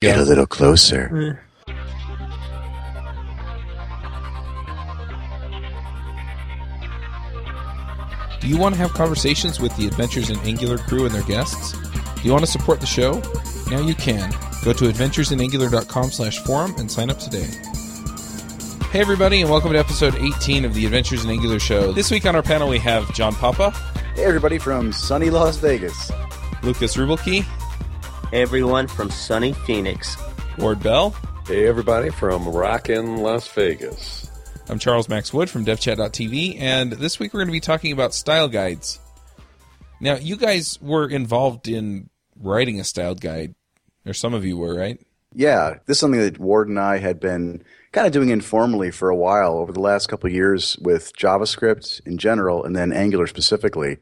Get a little closer. Do you want to have conversations with the Adventures in Angular crew and their guests? Do you want to support the show? Now you can. Go to adventuresinangular.com slash forum and sign up today. Hey everybody and welcome to episode 18 of the Adventures in Angular show. This week on our panel we have John Papa, Hey, everybody from sunny Las Vegas. Lucas Ruebbelke, everyone from sunny Phoenix. Ward Bell. Hey, everybody from Rockin' Las Vegas. I'm Charles Max Wood from DevChat.tv, and this week we're going to be talking about style guides. Now, you guys were involved in writing a style guide, or some of you were, right? Yeah, this is something that Ward and I had been kind of doing informally for a while over the last couple of years with JavaScript in general and then Angular specifically,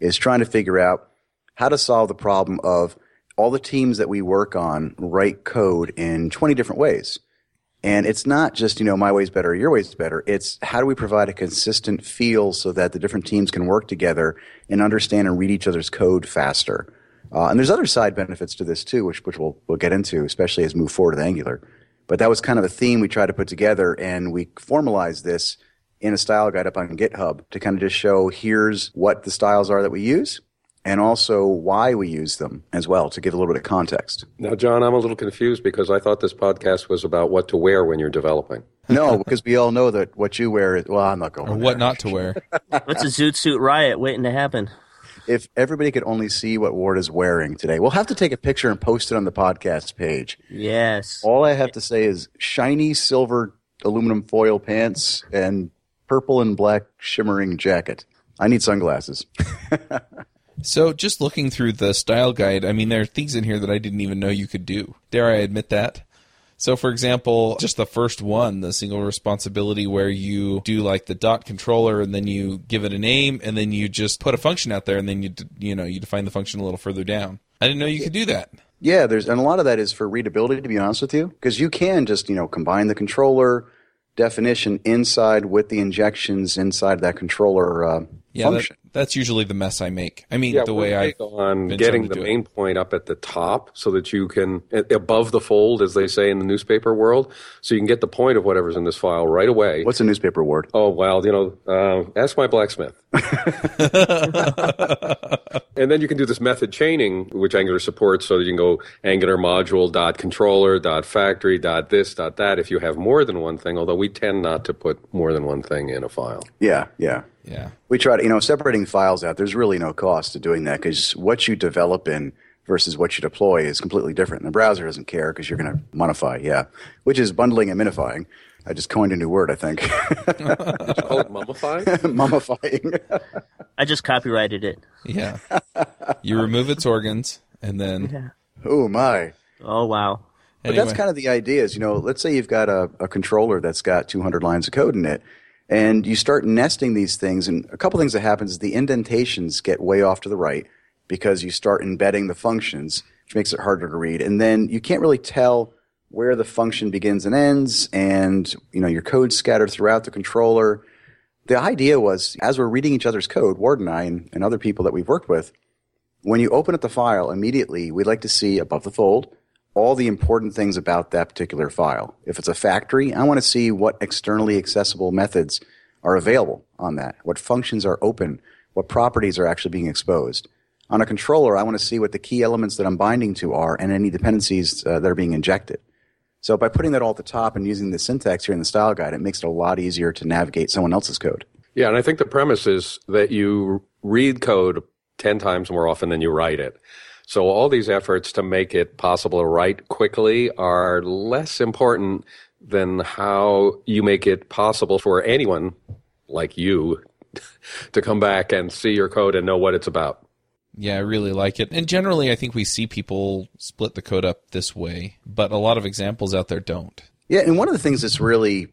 is trying to figure out how to solve the problem of all the teams that we work on write code in 20 different ways. And it's not just, you know, my way's better, your way's better. It's how do we provide a consistent feel so that the different teams can work together and understand and read each other's code faster. Uh, and there's other side benefits to this too, which, which we'll, we'll get into, especially as we move forward with Angular. But that was kind of a theme we tried to put together, and we formalized this in a style guide up on GitHub to kind of just show here's what the styles are that we use, and also why we use them as well to give a little bit of context. Now, John, I'm a little confused because I thought this podcast was about what to wear when you're developing. No, because we all know that what you wear is, well, I'm not going Or there. what not to wear. What's a Zoot Suit Riot waiting to happen? If everybody could only see what Ward is wearing today, we'll have to take a picture and post it on the podcast page. Yes. All I have to say is shiny silver aluminum foil pants and purple and black shimmering jacket. I need sunglasses. So, just looking through the style guide, I mean, there are things in here that I didn't even know you could do. Dare I admit that? So, for example, just the first one, the single responsibility where you do like the dot controller and then you give it a name and then you just put a function out there and then you, you know, you define the function a little further down. I didn't know you could do that. Yeah, there's and a lot of that is for readability. To be honest with you, because you can just you know combine the controller definition inside with the injections inside that controller uh, Yeah, that, that's usually the mess I make. I mean, Yeah, the way I big on getting the do it. main point up at the top so that you can above the fold, as they say in the newspaper world, so you can get the point of whatever's in this file right away. What's a newspaper word? Oh well, you know, uh, ask my blacksmith. and then you can do this method chaining, which Angular supports, so that you can go Angular module dot controller dot factory dot this dot that if you have more than one thing. Although we tend not to put more than one thing in a file. Yeah, yeah. Yeah. We try to you know separating files out. There's really no cost to doing that because what you develop in versus what you deploy is completely different. And the browser doesn't care because you're going to modify. Yeah, which is bundling and minifying. I just coined a new word. I think Did you call it mummified? mummifying. I just copyrighted it. Yeah. you remove its organs and then. oh my. Oh, wow. But Anyway. that's kind of the idea is, you know, let's say you've got a, a controller that's got 200 lines of code in it, and you start nesting these things, and a couple things that happens is the indentations get way off to the right because you start embedding the functions, which makes it harder to read, and then you can't really tell where the function begins and ends, and, you know, your code's scattered throughout the controller. The idea was, as we're reading each other's code, Ward and I and, and other people that we've worked with, when you open up the file, immediately we'd like to see above the fold all the important things about that particular file. If it's a factory, I want to see what externally accessible methods are available on that, what functions are open, what properties are actually being exposed. On a controller, I want to see what the key elements that I'm binding to are and any dependencies uh, that are being injected. So by putting that all at the top and using the syntax here in the style guide, it makes it a lot easier to navigate someone else's code. Yeah, and I think the premise is that you read code 10 times more often than you write it. So all these efforts to make it possible to write quickly are less important than how you make it possible for anyone like you to come back and see your code and know what it's about. Yeah, I really like it. And generally, I think we see people split the code up this way, but a lot of examples out there don't. Yeah, and one of the things that's really,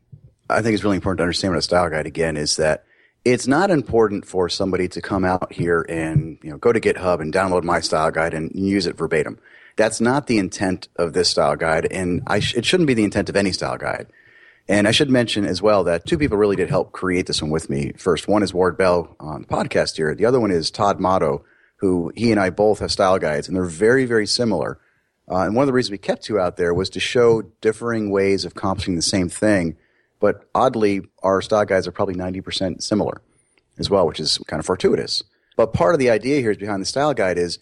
I think is really important to understand with a style guide again is that it's not important for somebody to come out here and you know go to GitHub and download my style guide and use it verbatim. That's not the intent of this style guide, and sh- it shouldn't be the intent of any style guide. And I should mention as well that two people really did help create this one with me. First, one is Ward Bell on the podcast here. The other one is Todd Motto, who he and I both have style guides, and they're very, very similar. Uh, and one of the reasons we kept two out there was to show differing ways of accomplishing the same thing. But oddly, our style guides are probably 90% similar as well, which is kind of fortuitous. But part of the idea here is behind the style guide is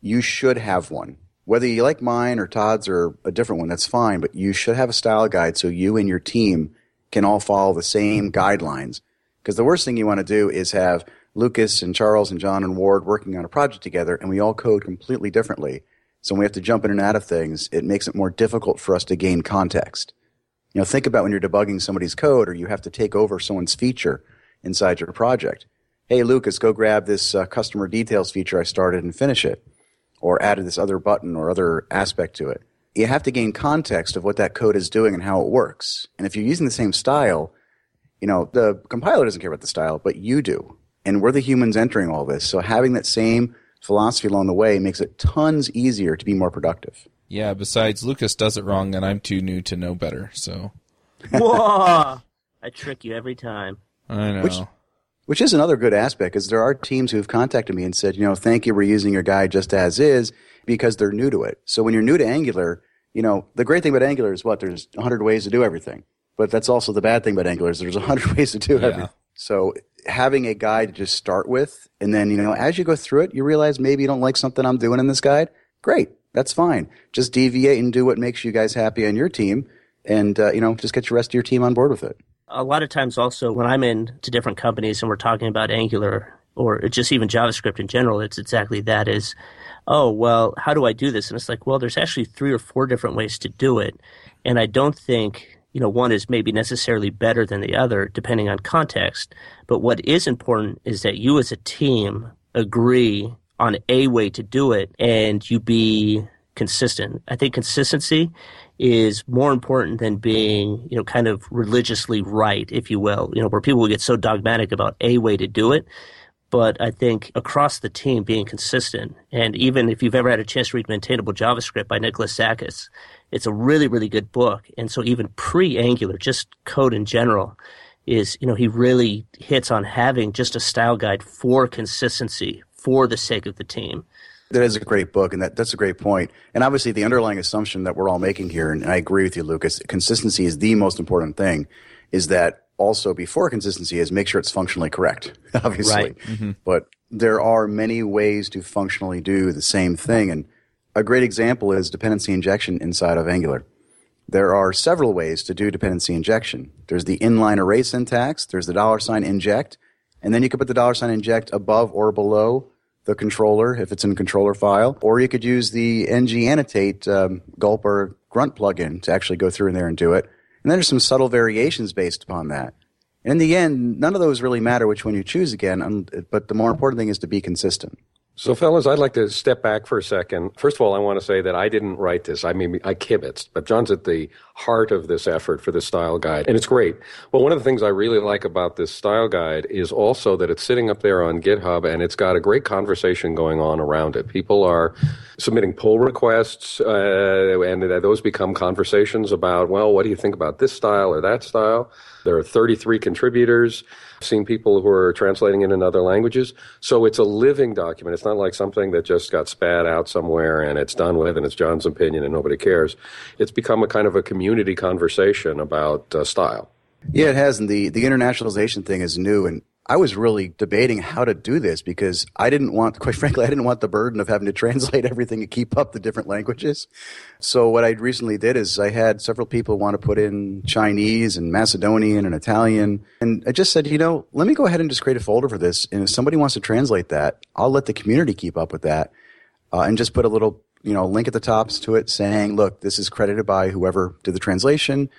you should have one. Whether you like mine or Todd's or a different one, that's fine, but you should have a style guide so you and your team can all follow the same guidelines. Because the worst thing you want to do is have Lucas and Charles and John and Ward working on a project together and we all code completely differently. So when we have to jump in and out of things, it makes it more difficult for us to gain context. You know, think about when you're debugging somebody's code or you have to take over someone's feature inside your project. Hey, Lucas, go grab this uh, customer details feature I started and finish it. Or added this other button or other aspect to it. You have to gain context of what that code is doing and how it works. And if you're using the same style, you know, the compiler doesn't care about the style, but you do. And we're the humans entering all this. So having that same philosophy along the way makes it tons easier to be more productive. Yeah, besides, Lucas does it wrong, and I'm too new to know better, so. Whoa! I trick you every time. I know. Which- Which is another good aspect, is there are teams who've contacted me and said, you know, thank you, we're using your guide just as is because they're new to it. So when you're new to Angular, you know, the great thing about Angular is what? There's 100 ways to do everything. But that's also the bad thing about Angular is there's 100 ways to do Yeah. everything. So having a guide to just start with, and then, you know, as you go through it, you realize maybe you don't like something I'm doing in this guide. Great. That's fine. Just deviate and do what makes you guys happy on your team. And, uh, you know, just get your rest of your team on board with it. a lot of times also when I'm in to different companies and we're talking about Angular or just even JavaScript in general, it's exactly that is, oh, well, how do I do this? And it's like, well, there's actually three or four different ways to do it. And I don't think, you know, one is maybe necessarily better than the other depending on context. But what is important is that you as a team agree on a way to do it and you be consistent. I think consistency is more important than being, you know, kind of religiously right, if you will, you know, where people will get so dogmatic about a way to do it. But I think across the team being consistent, and even if you've ever had a chance to read Maintainable JavaScript by Nicholas Zakas, it's a really, really good book. And so even pre-Angular, just code in general, is, you know, he really hits on having just a style guide for consistency for the sake of the team. That is a great book, and that, that's a great point. And obviously, the underlying assumption that we're all making here, and I agree with you, Lucas, consistency is the most important thing, is that also before consistency is make sure it's functionally correct, obviously. Right. Mm-hmm. But there are many ways to functionally do the same thing. And a great example is dependency injection inside of Angular. There are several ways to do dependency injection. There's the inline array syntax, there's the dollar sign inject, and then you could put the dollar sign inject above or below the controller if it's in controller file, or you could use the ng annotate um, gulp or grunt plugin to actually go through in there and do it. And then there's some subtle variations based upon that. And In the end, none of those really matter which one you choose again, but the more important thing is to be consistent. So, fellas, I'd like to step back for a second. First of all, I want to say that I didn't write this. I mean, I kibitzed, but John's at the heart of this effort for the style guide, and it's great. Well, one of the things I really like about this style guide is also that it's sitting up there on GitHub and it's got a great conversation going on around it. People are submitting pull requests, uh, and those become conversations about, well, what do you think about this style or that style? There are 33 contributors. Seen people who are translating it in other languages. So it's a living document. It's not like something that just got spat out somewhere and it's done with and it's John's opinion and nobody cares. It's become a kind of a community conversation about uh, style. Yeah, it has. And the, the internationalization thing is new. And I was really debating how to do this because I didn't want, quite frankly, I didn't want the burden of having to translate everything to keep up the different languages. So what I recently did is I had several people want to put in Chinese and Macedonian and Italian. And I just said, you know, let me go ahead and just create a folder for this. And if somebody wants to translate that, I'll let the community keep up with that uh, and just put a little, you know, link at the tops to it saying, look, this is credited by whoever did the translation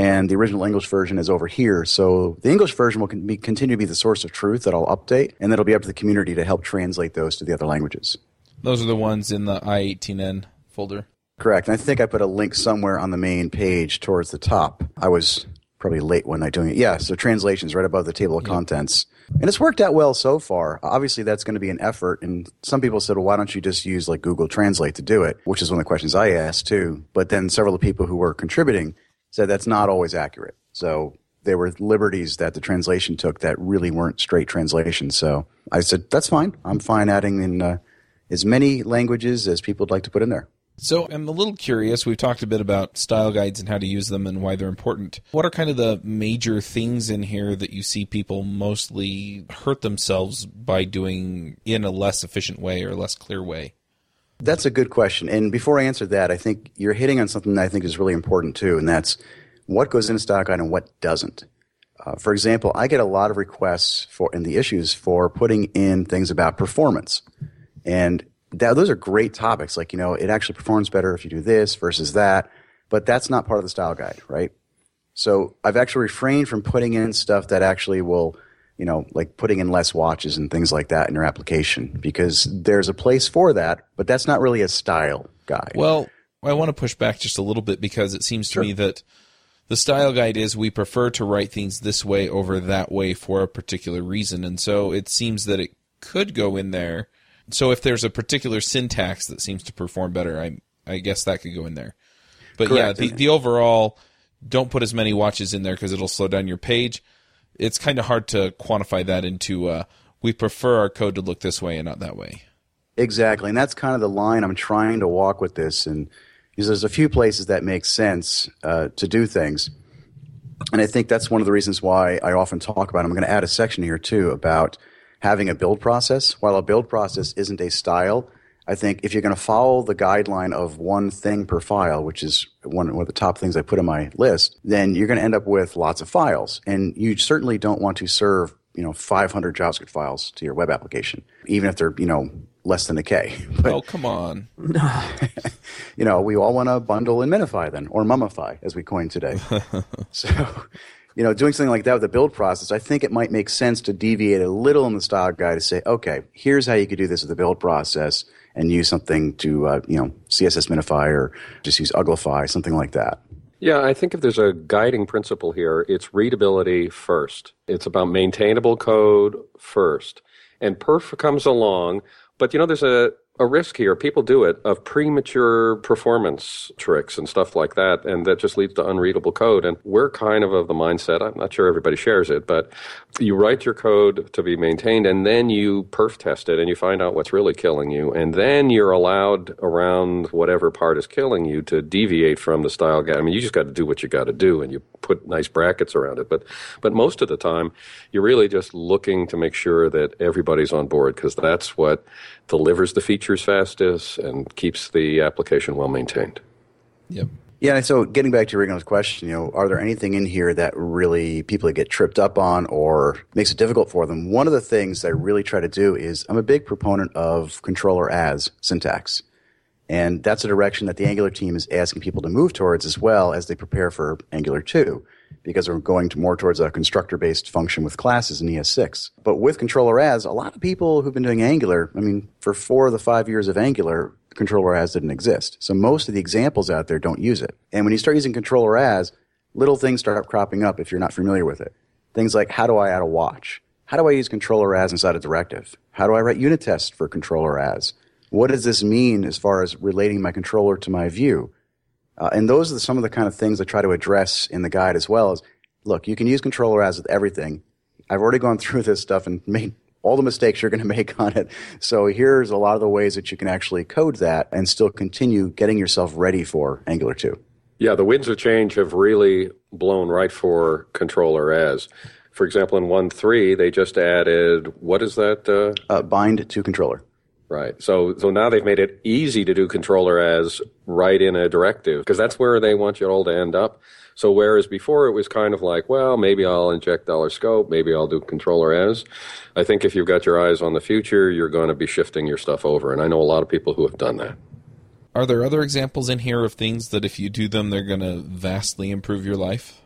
and the original English version is over here. So the English version will be, continue to be the source of truth that I'll update, and then it'll be up to the community to help translate those to the other languages. Those are the ones in the i18n folder. Correct. And I think I put a link somewhere on the main page towards the top. I was probably late one night doing it. Yeah, so translations right above the table of contents. And it's worked out well so far. Obviously, that's going to be an effort. And some people said, well, why don't you just use like Google Translate to do it? Which is one of the questions I asked too. But then several of the people who were contributing said that's not always accurate. So there were liberties that the translation took that really weren't straight translations. So I said, that's fine. I'm fine adding in uh, as many languages as people would like to put in there. So I'm a little curious. We've talked a bit about style guides and how to use them and why they're important. What are kind of the major things in here that you see people mostly hurt themselves by doing in a less efficient way or less clear way? That's a good question. And before I answer that, I think you're hitting on something that I think is really important too, and that's what goes in a style guide and what doesn't. Uh, for example, I get a lot of requests for in the issues for putting in things about performance, and that, those are great topics. Like you know, it actually performs better if you do this versus that, but that's not part of the style guide, right? So I've actually refrained from putting in stuff that actually will, you know, like putting in less watches and things like that in your application because there's a place for that, but that's not really a style guide. Well, I want to push back just a little bit because it seems to sure. me that the style guide is we prefer to write things this way over that way for a particular reason. And so it seems that it could go in there. So if there's a particular syntax that seems to perform better, I I guess that could go in there. But Correct. yeah, the, the overall don't put as many watches in there because it'll slow down your page. It's kind of hard to quantify that into uh, we prefer our code to look this way and not that way. Exactly, and that's kind of the line I'm trying to walk with this. And because there's a few places that make sense uh, to do things. And I think that's one of the reasons why I often talk about. I'm going to add a section here too about having a build process. While a build process isn't a style, I think if you're going to follow the guideline of one thing per file, which is one, one of the top things I put in my list, then you're going to end up with lots of files. And you certainly don't want to serve, you know, 500 JavaScript files to your web application, even if they're, you know, less than a K. But, oh, come on. you know, we all want to bundle and minify then, or mummify, as we coined today. so, you know, doing something like that with the build process, I think it might make sense to deviate a little in the style guide to say, okay, here's how you could do this with the build process and use something to, uh, you know, CSS minify or just use Uglify, something like that. Yeah, I think if there's a guiding principle here, it's readability first. It's about maintainable code first. And perf comes along but you know, there's a a risk here. People do it of premature performance tricks and stuff like that, and that just leads to unreadable code. And we're kind of of the mindset. I'm not sure everybody shares it, but you write your code to be maintained, and then you perf test it, and you find out what's really killing you, and then you're allowed around whatever part is killing you to deviate from the style guide. I mean, you just got to do what you got to do, and you put nice brackets around it. But but most of the time, you're really just looking to make sure that everybody's on board because that's what delivers the features fastest and keeps the application well maintained. Yep. Yeah, so getting back to Rigno's question, you know, are there anything in here that really people get tripped up on or makes it difficult for them? One of the things that I really try to do is I'm a big proponent of controller as syntax. And that's a direction that the Angular team is asking people to move towards as well as they prepare for Angular 2 because we're going to more towards a constructor based function with classes in ES6. But with controller as, a lot of people who've been doing Angular, I mean, for four of the five years of Angular, controller as didn't exist. So most of the examples out there don't use it. And when you start using controller as, little things start cropping up if you're not familiar with it. Things like how do I add a watch? How do I use controller as inside a directive? How do I write unit tests for controller as? What does this mean as far as relating my controller to my view? Uh, and those are some of the kind of things I try to address in the guide as well Is look, you can use controller as with everything. I've already gone through this stuff and made all the mistakes you're going to make on it. So here's a lot of the ways that you can actually code that and still continue getting yourself ready for Angular 2. Yeah, the winds of change have really blown right for controller as. For example, in 1.3, they just added, what is that? Uh? Uh, bind to controller. Right. So so now they've made it easy to do controller as right in a directive because that's where they want you all to end up. So whereas before it was kind of like, well, maybe I'll inject dollar scope, maybe I'll do controller as. I think if you've got your eyes on the future, you're going to be shifting your stuff over, and I know a lot of people who have done that. Are there other examples in here of things that if you do them, they're going to vastly improve your life?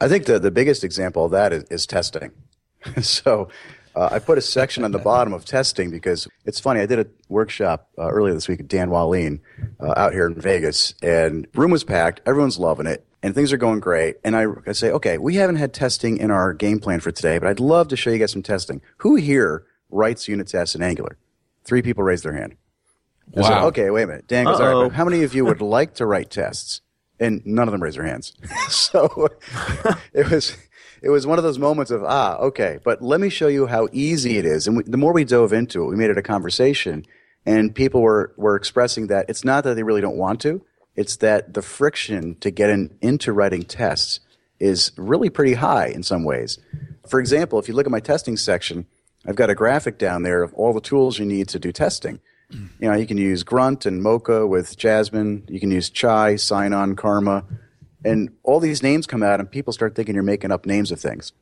I think the the biggest example of that is, is testing. so uh, I put a section on the bottom of testing because it's funny. I did a workshop uh, earlier this week with Dan Wahlin uh, out here in Vegas, and room was packed. Everyone's loving it, and things are going great. And I, I say, okay, we haven't had testing in our game plan for today, but I'd love to show you guys some testing. Who here writes unit tests in Angular? Three people raised their hand. Wow. Okay, wait a minute. Dan goes, all right, how many of you would like to write tests? And none of them raised their hands. so it was it was one of those moments of ah okay but let me show you how easy it is and we, the more we dove into it we made it a conversation And people were, were expressing that it's not that they really don't want to, it's that the friction to get in, into writing tests is really pretty high in some ways. For example, if you look at my testing section, I've got a graphic down there of all the tools you need to do testing. You know, you can use Grunt and Mocha with Jasmine. You can use Chai, Sinon, Karma. And all these names come out, and people start thinking you're making up names of things.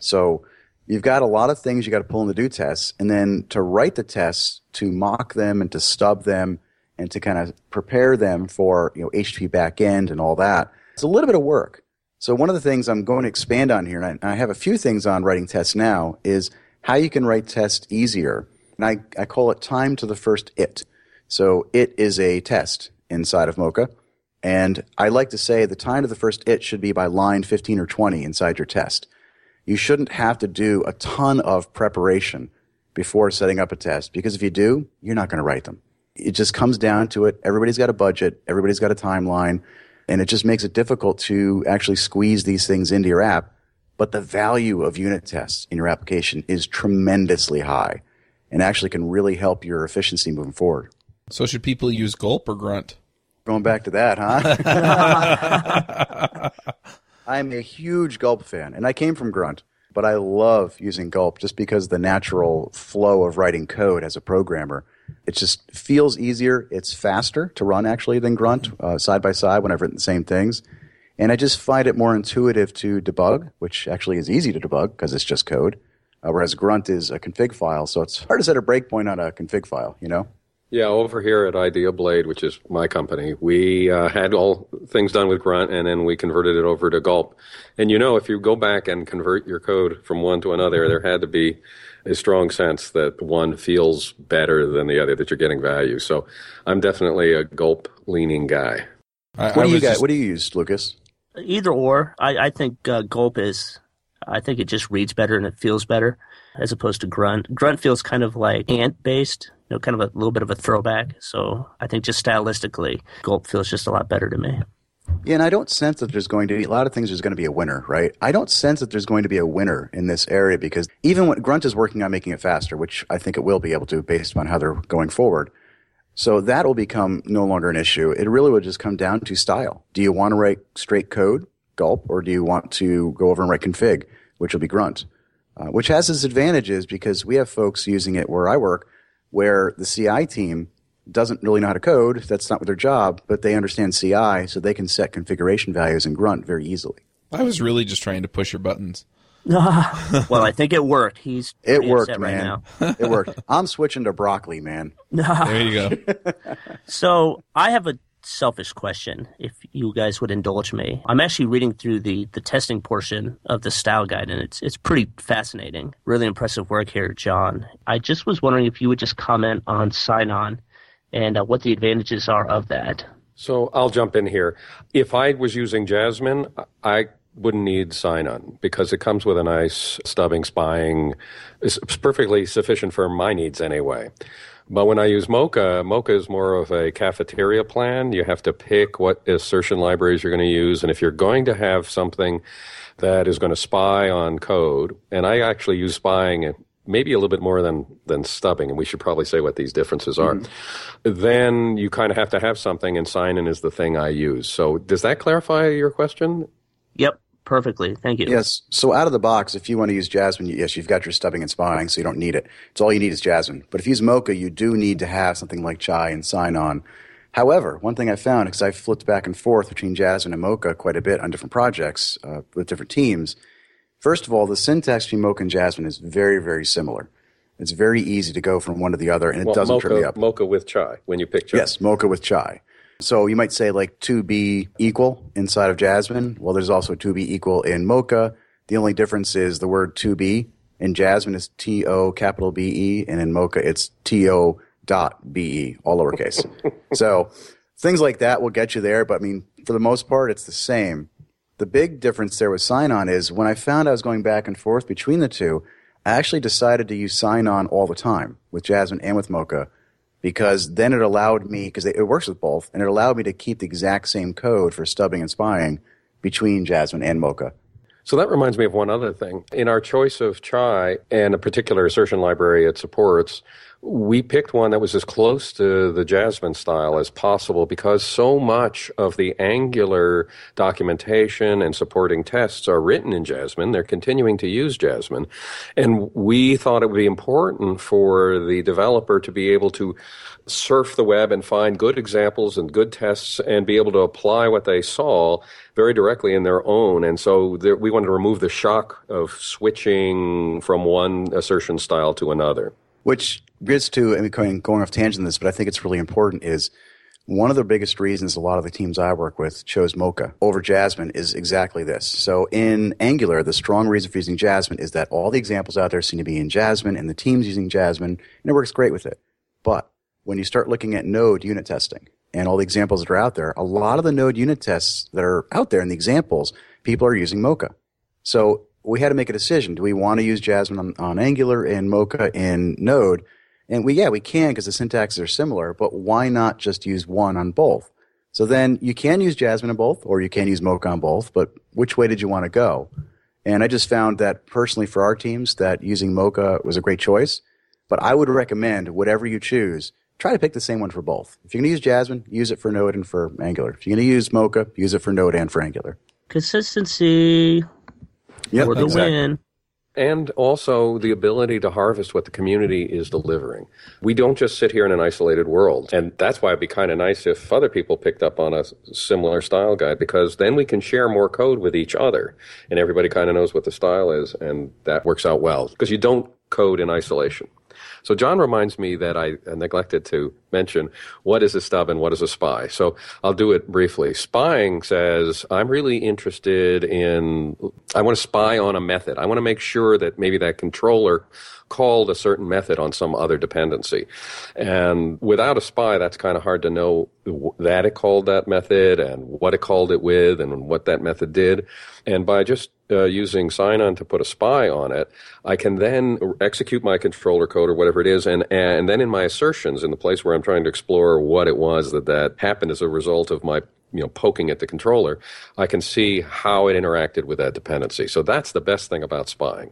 So you've got a lot of things you got to pull in to do tests, and then to write the tests, to mock them and to stub them, and to kind of prepare them for you know HTTP backend and all that. It's a little bit of work. So one of the things I'm going to expand on here, and I, I have a few things on writing tests now, is how you can write tests easier. And I, I call it time to the first it. So it is a test inside of Mocha. And I like to say the time to the first it should be by line 15 or 20 inside your test. You shouldn't have to do a ton of preparation before setting up a test because if you do, you're not going to write them. It just comes down to it. Everybody's got a budget. Everybody's got a timeline and it just makes it difficult to actually squeeze these things into your app. But the value of unit tests in your application is tremendously high and actually can really help your efficiency moving forward. So should people use Gulp or Grunt? Going back to that, huh? I'm a huge Gulp fan, and I came from Grunt, but I love using Gulp just because the natural flow of writing code as a programmer. It just feels easier. It's faster to run actually than Grunt uh, side by side when I've written the same things. And I just find it more intuitive to debug, which actually is easy to debug because it's just code. Uh, whereas Grunt is a config file, so it's hard to set a breakpoint on a config file, you know? Yeah, over here at IdeaBlade, which is my company, we uh, had all things done with Grunt and then we converted it over to Gulp. And you know, if you go back and convert your code from one to another, there had to be a strong sense that one feels better than the other, that you're getting value. So I'm definitely a Gulp leaning guy. I, what, I do you just... what do you use, Lucas? Either or. I, I think uh, Gulp is, I think it just reads better and it feels better as opposed to Grunt. Grunt feels kind of like ant based know, kind of a little bit of a throwback. So I think just stylistically, Gulp feels just a lot better to me. Yeah, and I don't sense that there's going to be a lot of things. There's going to be a winner, right? I don't sense that there's going to be a winner in this area because even when Grunt is working on making it faster, which I think it will be able to based on how they're going forward. So that will become no longer an issue. It really would just come down to style. Do you want to write straight code, Gulp, or do you want to go over and write config, which will be Grunt? Uh, which has its advantages because we have folks using it where I work where the CI team doesn't really know how to code. That's not their job, but they understand CI, so they can set configuration values in Grunt very easily. I was really just trying to push your buttons. well, I think it worked. He's it worked, man. Right it worked. I'm switching to broccoli, man. there you go. so I have a selfish question, if you guys would indulge me. I'm actually reading through the, the testing portion of the style guide, and it's it's pretty fascinating. Really impressive work here, John. I just was wondering if you would just comment on Sinon and uh, what the advantages are of that. So I'll jump in here. If I was using Jasmine, I wouldn't need Sinon because it comes with a nice stubbing spying. It's perfectly sufficient for my needs anyway. But when I use Mocha, Mocha is more of a cafeteria plan. You have to pick what assertion libraries you're going to use. And if you're going to have something that is going to spy on code, and I actually use spying maybe a little bit more than, than stubbing, and we should probably say what these differences are, mm-hmm. then you kind of have to have something, and Sinon is the thing I use. So does that clarify your question? Yep perfectly. Thank you. Yes. So out of the box, if you want to use Jasmine, yes, you've got your stubbing and spying, so you don't need it. It's all you need is Jasmine. But if you use Mocha, you do need to have something like Chai and Sinon. However, one thing I found, because I've flipped back and forth between Jasmine and Mocha quite a bit on different projects uh, with different teams. First of all, the syntax between Mocha and Jasmine is very, very similar. It's very easy to go from one to the other, and it well, doesn't mocha, trip me up. Mocha with chai when you pick chai. Yes, mocha with chai. So you might say like to be equal inside of Jasmine. Well, there's also to be equal in Mocha. The only difference is the word to be in Jasmine is T O capital B E, and in Mocha it's T O dot B E, all lowercase. so things like that will get you there, but I mean, for the most part, it's the same. The big difference there with Sinon is when I found I was going back and forth between the two, I actually decided to use Sinon all the time with Jasmine and with Mocha because then it allowed me because it works with both, and it allowed me to keep the exact same code for stubbing and spying between Jasmine and Mocha. So that reminds me of one other thing. In our choice of chai and a particular assertion library it supports, we picked one that was as close to the Jasmine style as possible because so much of the Angular documentation and supporting tests are written in Jasmine. They're continuing to use Jasmine. And we thought it would be important for the developer to be able to surf the web and find good examples and good tests and be able to apply what they saw very directly in their own. And so there, we wanted to remove the shock of switching from one assertion style to another. Which gets to, mean, going, going off tangent on this, but I think it's really important is one of the biggest reasons a lot of the teams I work with chose Mocha over Jasmine is exactly this. So in Angular, the strong reason for using Jasmine is that all the examples out there seem to be in Jasmine and the team's using Jasmine and it works great with it. But when you start looking at node unit testing and all the examples that are out there, a lot of the node unit tests that are out there in the examples, people are using Mocha. So we had to make a decision. Do we want to use Jasmine on, on Angular and Mocha in Node? And we, yeah, we can because the syntaxes are similar, but why not just use one on both? So then you can use Jasmine on both, or you can use Mocha on both, but which way did you want to go? And I just found that personally for our teams that using Mocha was a great choice. But I would recommend whatever you choose, try to pick the same one for both. If you're going to use Jasmine, use it for Node and for Angular. If you're going to use Mocha, use it for Node and for Angular. Consistency Yep, for the exactly. win. And also the ability to harvest what the community is delivering. We don't just sit here in an isolated world. And that's why it'd be kind of nice if other people picked up on a similar style guide because then we can share more code with each other and everybody kind of knows what the style is and that works out well because you don't code in isolation. So John reminds me that I uh, neglected to mention what is a stub and what is a spy. So I'll do it briefly. Spying says I'm really interested in I want to spy on a method. I want to make sure that maybe that controller called a certain method on some other dependency. And without a spy, that's kind of hard to know that it called that method and what it called it with and what that method did. And by just uh, using Sinon to put a spy on it, I can then execute my controller code or whatever it is, and and then in my assertions, in the place where I'm trying to explore what it was that that happened as a result of my you know poking at the controller, I can see how it interacted with that dependency. So that's the best thing about spying.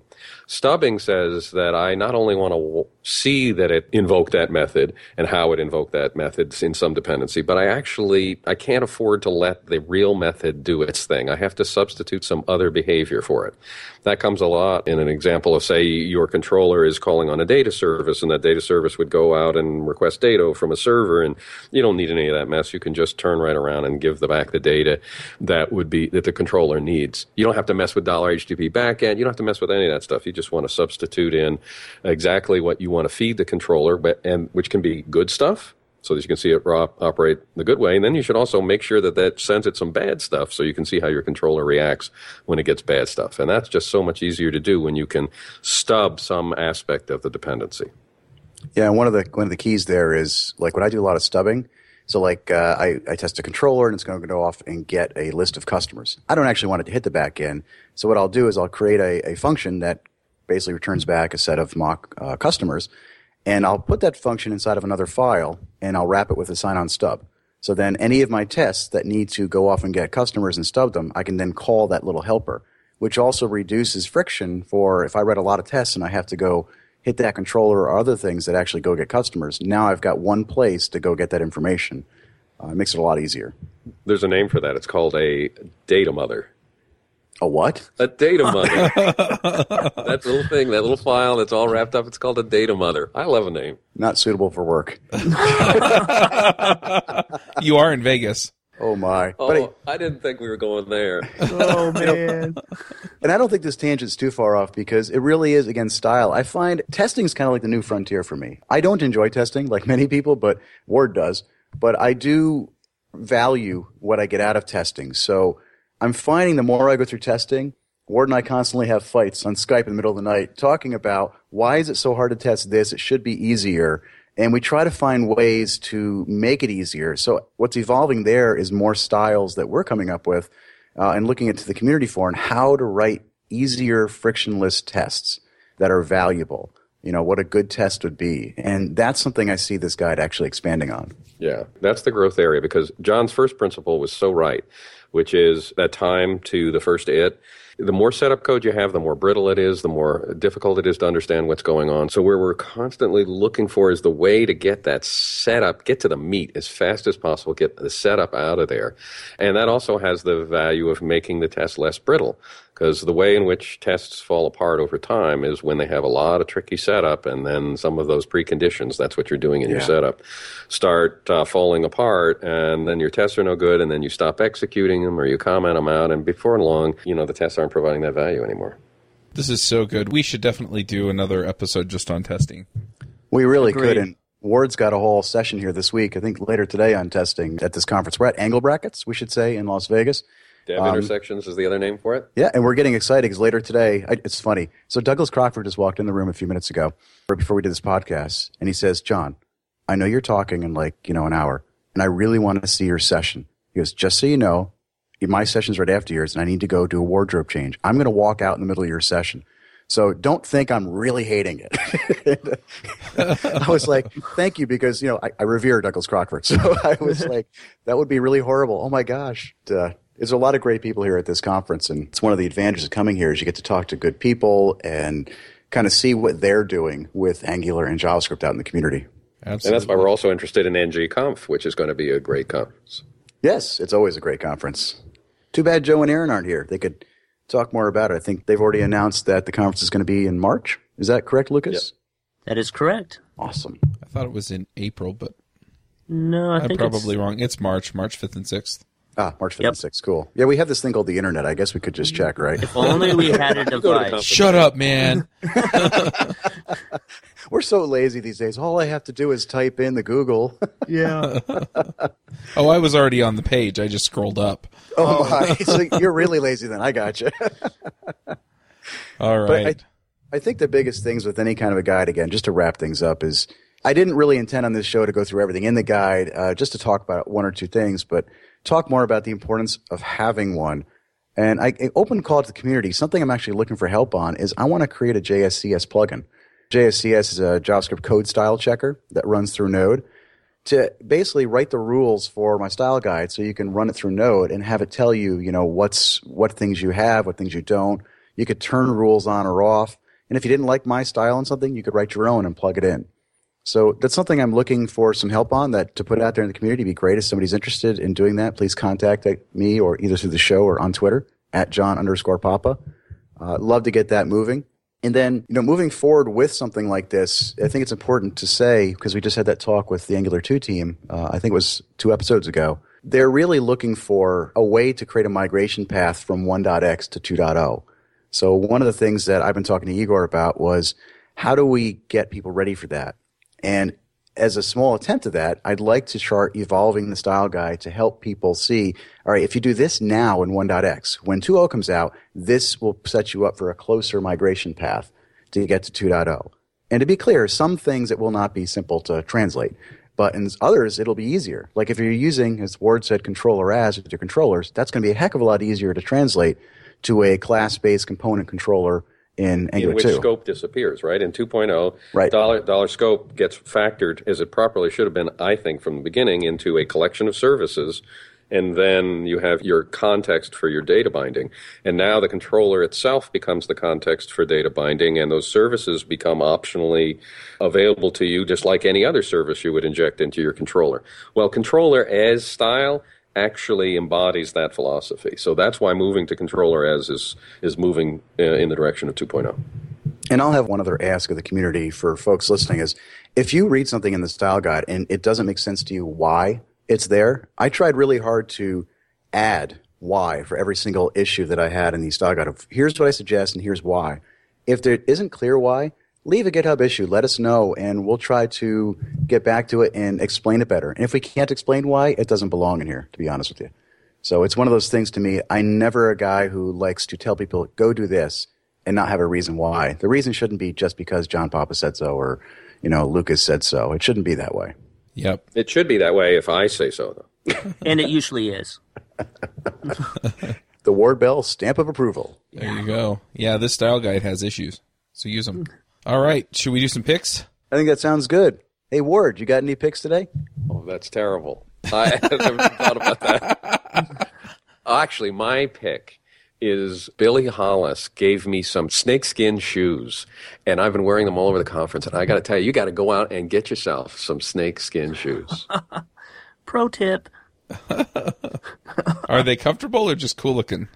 Stubbing says that I not only want to w- see that it invoked that method and how it invoked that method in some dependency, but I actually I can't afford to let the real method do its thing. I have to substitute some other behavior for it. That comes a lot in an example of say your controller is calling on a data service and that data service would go out and request data from a server and you don't need any of that mess. You can just turn right around and give the back the data that would be that the controller needs. You don't have to mess with dollar $HTTP backend. You don't have to mess with any of that stuff. You just want to substitute in exactly what you want to feed the controller, but and which can be good stuff so that you can see it operate the good way. And then you should also make sure that that sends it some bad stuff so you can see how your controller reacts when it gets bad stuff. And that's just so much easier to do when you can stub some aspect of the dependency. Yeah, and one of the one of the keys there is like when I do a lot of stubbing. So like uh, I, I test a controller and it's going to go off and get a list of customers. I don't actually want it to hit the back end. So what I'll do is I'll create a, a function that basically returns back a set of mock uh, customers, and I'll put that function inside of another file and I'll wrap it with a Sinon stub. So then any of my tests that need to go off and get customers and stub them, I can then call that little helper, which also reduces friction for if I write a lot of tests and I have to go hit that controller or other things that actually go get customers. Now I've got one place to go get that information. Uh, it makes it a lot easier. There's a name for that. It's called a data mother. A what? A data mother. that little thing, that little file that's all wrapped up, it's called a data mother. I love a name. Not suitable for work. You are in Vegas. Oh my! Oh, But I, I didn't think we were going there. Oh man. and I don't think this tangent's too far off because it really is against style. I find testing's kind of like the new frontier for me. I don't enjoy testing like many people, but Ward does. But I do value what I get out of testing. So I'm finding the more I go through testing, Ward and I constantly have fights on Skype in the middle of the night talking about why is it so hard to test this? It should be easier. And we try to find ways to make it easier. So what's evolving there is more styles that we're coming up with uh, and looking into the community for and how to write easier frictionless tests that are valuable. You know, what a good test would be. And that's something I see this guide actually expanding on. Yeah, that's the growth area because John's first principle was so right, which is that time to the first it. The more setup code you have, the more brittle it is, the more difficult it is to understand what's going on. So where we're constantly looking for is the way to get that setup, get to the meat as fast as possible, get the setup out of there. And that also has the value of making the test less brittle because the way in which tests fall apart over time is when they have a lot of tricky setup and then some of those preconditions that's what you're doing in your setup start uh, falling apart and then your tests are no good and then you stop executing them or you comment them out and before long you know the tests aren't providing that value anymore This is so good. We should definitely do another episode just on testing. We really Agreed. could. And Ward's got a whole session here this week. I think later today on testing at this conference. We're at Angle Brackets, we should say, in Las Vegas. Dev Um, intersections is the other name for it Yeah, and we're getting excited because later today, I, it's funny. So Douglas Crockford just walked in the room a few minutes ago, right before we did this podcast, and he says, "John, I know you're talking in like you know an hour, and I really want to see your session." He goes, "Just so you know, my session's right after yours, and I need to go do a wardrobe change. I'm going to walk out in the middle of your session." So don't think I'm really hating it. I was like, thank you, because you know I, I revere Douglas Crockford. So I was like, that would be really horrible. Oh my gosh. Uh, there's a lot of great people here at this conference, and it's one of the advantages of coming here is you get to talk to good people and kind of see what they're doing with Angular and JavaScript out in the community. Absolutely. and that's why we're also interested in ngconf which is going to be a great conference Yes, it's always a great conference. Too bad Joe and Aaron aren't here. They could talk more about it. I think they've already announced that the conference is going to be in March. Is that correct, Lucas? That is correct. Awesome. I thought it was in April, but No, I I'm think probably it's, wrong. It's March, March 5th and 6th. Ah, March 5th Yep. and 6th. Cool. Yeah, we have this thing called the internet. I guess we could just check, right? If only we had a Go to the device. Shut up, man. We're so lazy these days. All I have to do is type in the Google. Yeah. Oh, I was already on the page. I just scrolled up. oh my. so you're really lazy then. I got you. All right. But. I, I think the biggest things with any kind of a guide, again, just to wrap things up, is I didn't really intend on this show to go through everything in the guide, uh, just to talk about one or two things, but talk more about the importance of having one. And I, open call to the community, something I'm actually looking for help on is I want to create a JSCS plugin. JSCS is a JavaScript code style checker that runs through Node to basically write the rules for my style guide so you can run it through Node and have it tell you, you know, what's what things you have, what things you don't. You could turn rules on or off. And if you didn't like my style on something, you could write your own and plug it in. So that's something I'm looking for some help on that to put out there in the community. It'd be great if somebody's interested in doing that. Please contact me or either through the show or on Twitter at John underscore Papa. Uh, love to get that moving. And then, you know, moving forward with something like this, I think it's important to say, because we just had that talk with the Angular 2 team, uh, I think it was two episodes ago. They're really looking for a way to create a migration path from 1.x to 2.0. So one of the things that I've been talking to Igor about was how do we get people ready for that? And as a small attempt to that, I'd like to chart evolving the style guide to help people see, all right, if you do this now in 1.x, when 2.0 comes out, this will set you up for a closer migration path to get to 2.0. And to be clear, some things it will not be simple to translate, but in others it'll be easier. Like if you're using, as Ward said, controller as with your controllers, that's going to be a heck of a lot easier to translate to a class-based component controller in in which 2. scope disappears, right? In 2.0, Right. dollar dollar scope gets factored as it properly should have been, I think, from the beginning into a collection of services, and then you have your context for your data binding. And now the controller itself becomes the context for data binding, and those services become optionally available to you, just like any other service you would inject into your controller. Well, controller as style actually embodies that philosophy. So that's why moving to controller as is is moving uh, in the direction of oh. 2.0. And I'll have one other ask of the community for folks listening is if you read something in the style guide and it doesn't make sense to you why it's there, I tried really hard to add why for every single issue that I had in the style guide of here's what I suggest and here's why. If there isn't clear why, leave a GitHub issue, let us know, and we'll try to get back to it and explain it better. And if we can't explain why, it doesn't belong in here, to be honest with you. So it's one of those things to me. I'm never a guy who likes to tell people, go do this and not have a reason why. The reason shouldn't be just because John Papa said so or, you know, Lucas said so. It shouldn't be that way. Yep. It should be that way if I say so, though. and it usually is. The Ward Bell stamp of approval. There you go. Yeah, this style guide has issues, so use them. Hmm. All right, should we do some picks? I think that sounds good. Hey, Ward, you got any picks today? Oh, that's terrible. I haven't thought about that. Actually, my pick is Billy Hollis gave me some snakeskin shoes, and I've been wearing them all over the conference. And I got to tell you, you got to go out and get yourself some snakeskin shoes. Pro tip. Are they comfortable or just cool looking?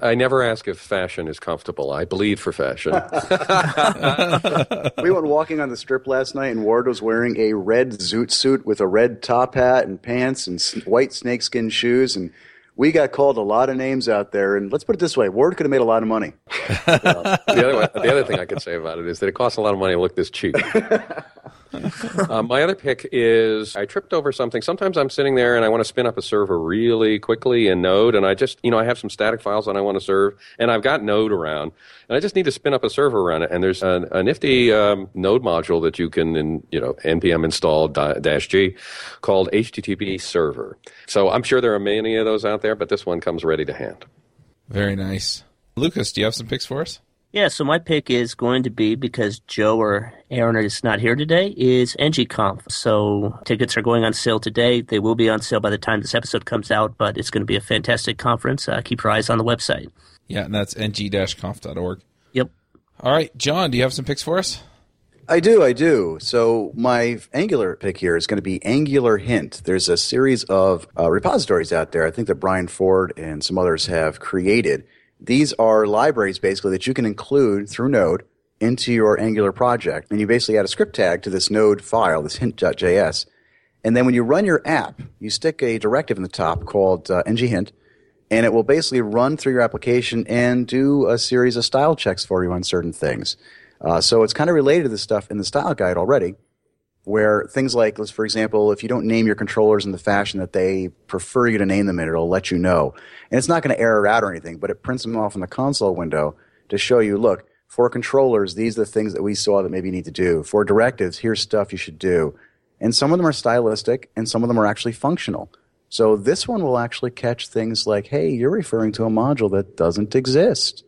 I never ask if fashion is comfortable. I bleed for fashion. we went walking on the strip last night, and Ward was wearing a red zoot suit with a red top hat and pants and white snakeskin shoes, and we got called a lot of names out there. And let's put it this way: Ward could have made a lot of money. the, other, the other thing I could say about it is that it costs a lot of money to look this cheap. uh, my other pick is I tripped over something. Sometimes I'm sitting there and I want to spin up a server really quickly in Node, and I just, you know, I have some static files that I want to serve, and I've got Node around, and I just need to spin up a server around it. And there's a, a nifty um, Node module that you can, in, you know, npm install dash g called HTTP server. So I'm sure there are many of those out there, but this one comes ready to hand. Very nice. Lukas, do you have some picks for us? Yeah, so my pick is going to be because Joe or Aaron is not here today is NGConf. So tickets are going on sale today. They will be on sale by the time this episode comes out, but it's going to be a fantastic conference. Uh, keep your eyes on the website. Yeah, and that's ng-conf.org. Yep. All right, John, do you have some picks for us? I do, I do. So my Angular pick here is going to be Angular Hint. There's a series of uh, repositories out there. I think that Brian Ford and some others have created these are libraries basically that you can include through Node into your Angular project. And you basically add a script tag to this Node file, this hint.js. And then when you run your app, you stick a directive in the top called uh, ng-hint, and it will basically run through your application and do a series of style checks for you on certain things. Uh, so it's kind of related to the stuff in the style guide already where things like, let's for example, if you don't name your controllers in the fashion that they prefer you to name them in, it'll let you know. And it's not going to error out or anything, but it prints them off in the console window to show you, look, for controllers, these are the things that we saw that maybe you need to do. For directives, here's stuff you should do. And some of them are stylistic and some of them are actually functional. So this one will actually catch things like, hey, you're referring to a module that doesn't exist,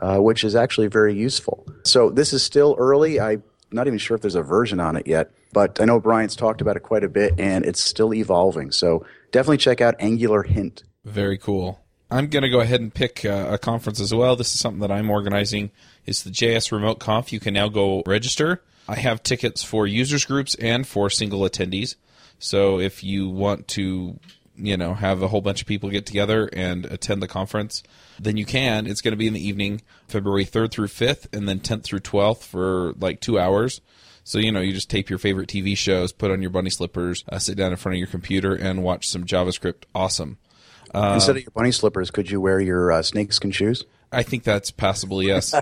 uh, which is actually very useful. So this is still early. I'm not even sure if there's a version on it yet. But I know Brian's talked about it quite a bit, and it's still evolving. So definitely check out Angular Hint. Very cool. I'm going to go ahead and pick uh, a conference as well. This is something that I'm organizing. It's the JS Remote Conf. You can now go register. I have tickets for users groups and for single attendees. So if you want to, you know, have a whole bunch of people get together and attend the conference, then you can. It's going to be in the evening, February 3rd through 5th, and then 10th through 12th for like two hours. So, you know, you just tape your favorite TV shows, put on your bunny slippers, uh, sit down in front of your computer, and watch some JavaScript. Awesome. Uh, Instead of your bunny slippers, could you wear your uh, snakeskin shoes? I think that's passable, yes.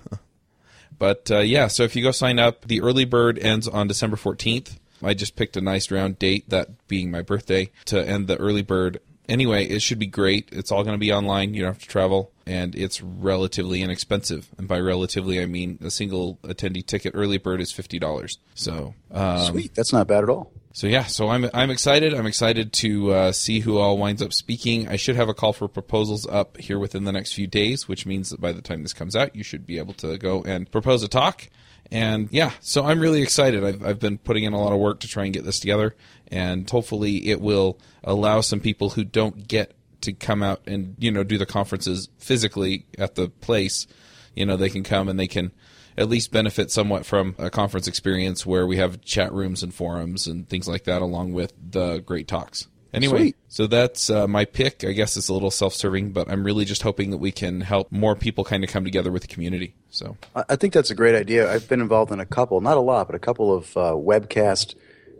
but uh, yeah, so if you go sign up, the early bird ends on December 14th. I just picked a nice round date, that being my birthday, to end the early bird anyway, it should be great. It's all going to be online. You don't have to travel, and it's relatively inexpensive. And by relatively, I mean a single attendee ticket early bird is fifty dollars. So um, sweet, that's not bad at all. So yeah, so I'm I'm excited. I'm excited to uh, see who all winds up speaking. I should have a call for proposals up here within the next few days, which means that by the time this comes out, you should be able to go and propose a talk. And yeah, so I'm really excited. I've, I've been putting in a lot of work to try and get this together, and hopefully it will allow some people who don't get to come out and you know do the conferences physically at the place. You know, they can come and they can at least benefit somewhat from a conference experience where we have chat rooms and forums and things like that, along with the great talks. Anyway, Sweet. so that's uh, my pick. I guess it's a little self-serving, but I'm really just hoping that we can help more people kind of come together with the community. So I think that's a great idea. I've been involved in a couple, not a lot, but a couple of uh, webcast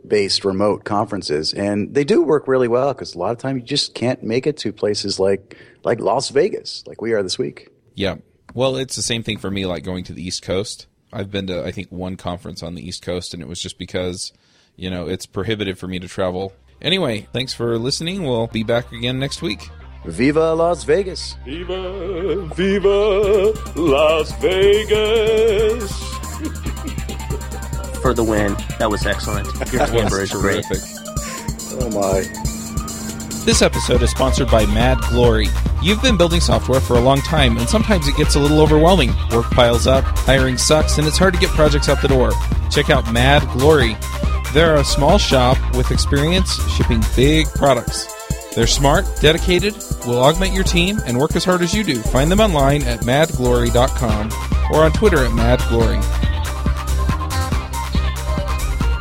based remote conferences and they do work really well because a lot of time you just can't make it to places like like las vegas like we are this week yeah well it's the same thing for me like going to the east coast i've been to i think one conference on the east coast and it was just because you know it's prohibitive for me to travel Anyway, thanks for listening. We'll be back again next week. Viva Las Vegas! Viva, viva Las Vegas! for the win. That was excellent. Your timbre is great. Oh my. This episode is sponsored by Mad Glory. You've been building software for a long time, and sometimes it gets a little overwhelming. Work piles up, hiring sucks, and it's hard to get projects out the door. Check out Mad Glory. They're a small shop with experience shipping big products. They're smart, dedicated, will augment your team, and work as hard as you do. Find them online at madglory.com or on Twitter at madglory.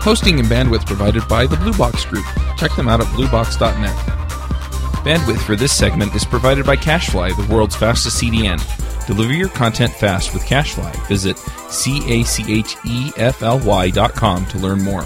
Hosting and bandwidth provided by the Blue Box Group. Check them out at bluebox.net. Bandwidth for this segment is provided by CacheFly, the world's fastest CDN. Deliver your content fast with CacheFly. Visit C A C H E F L Y dot com to learn more.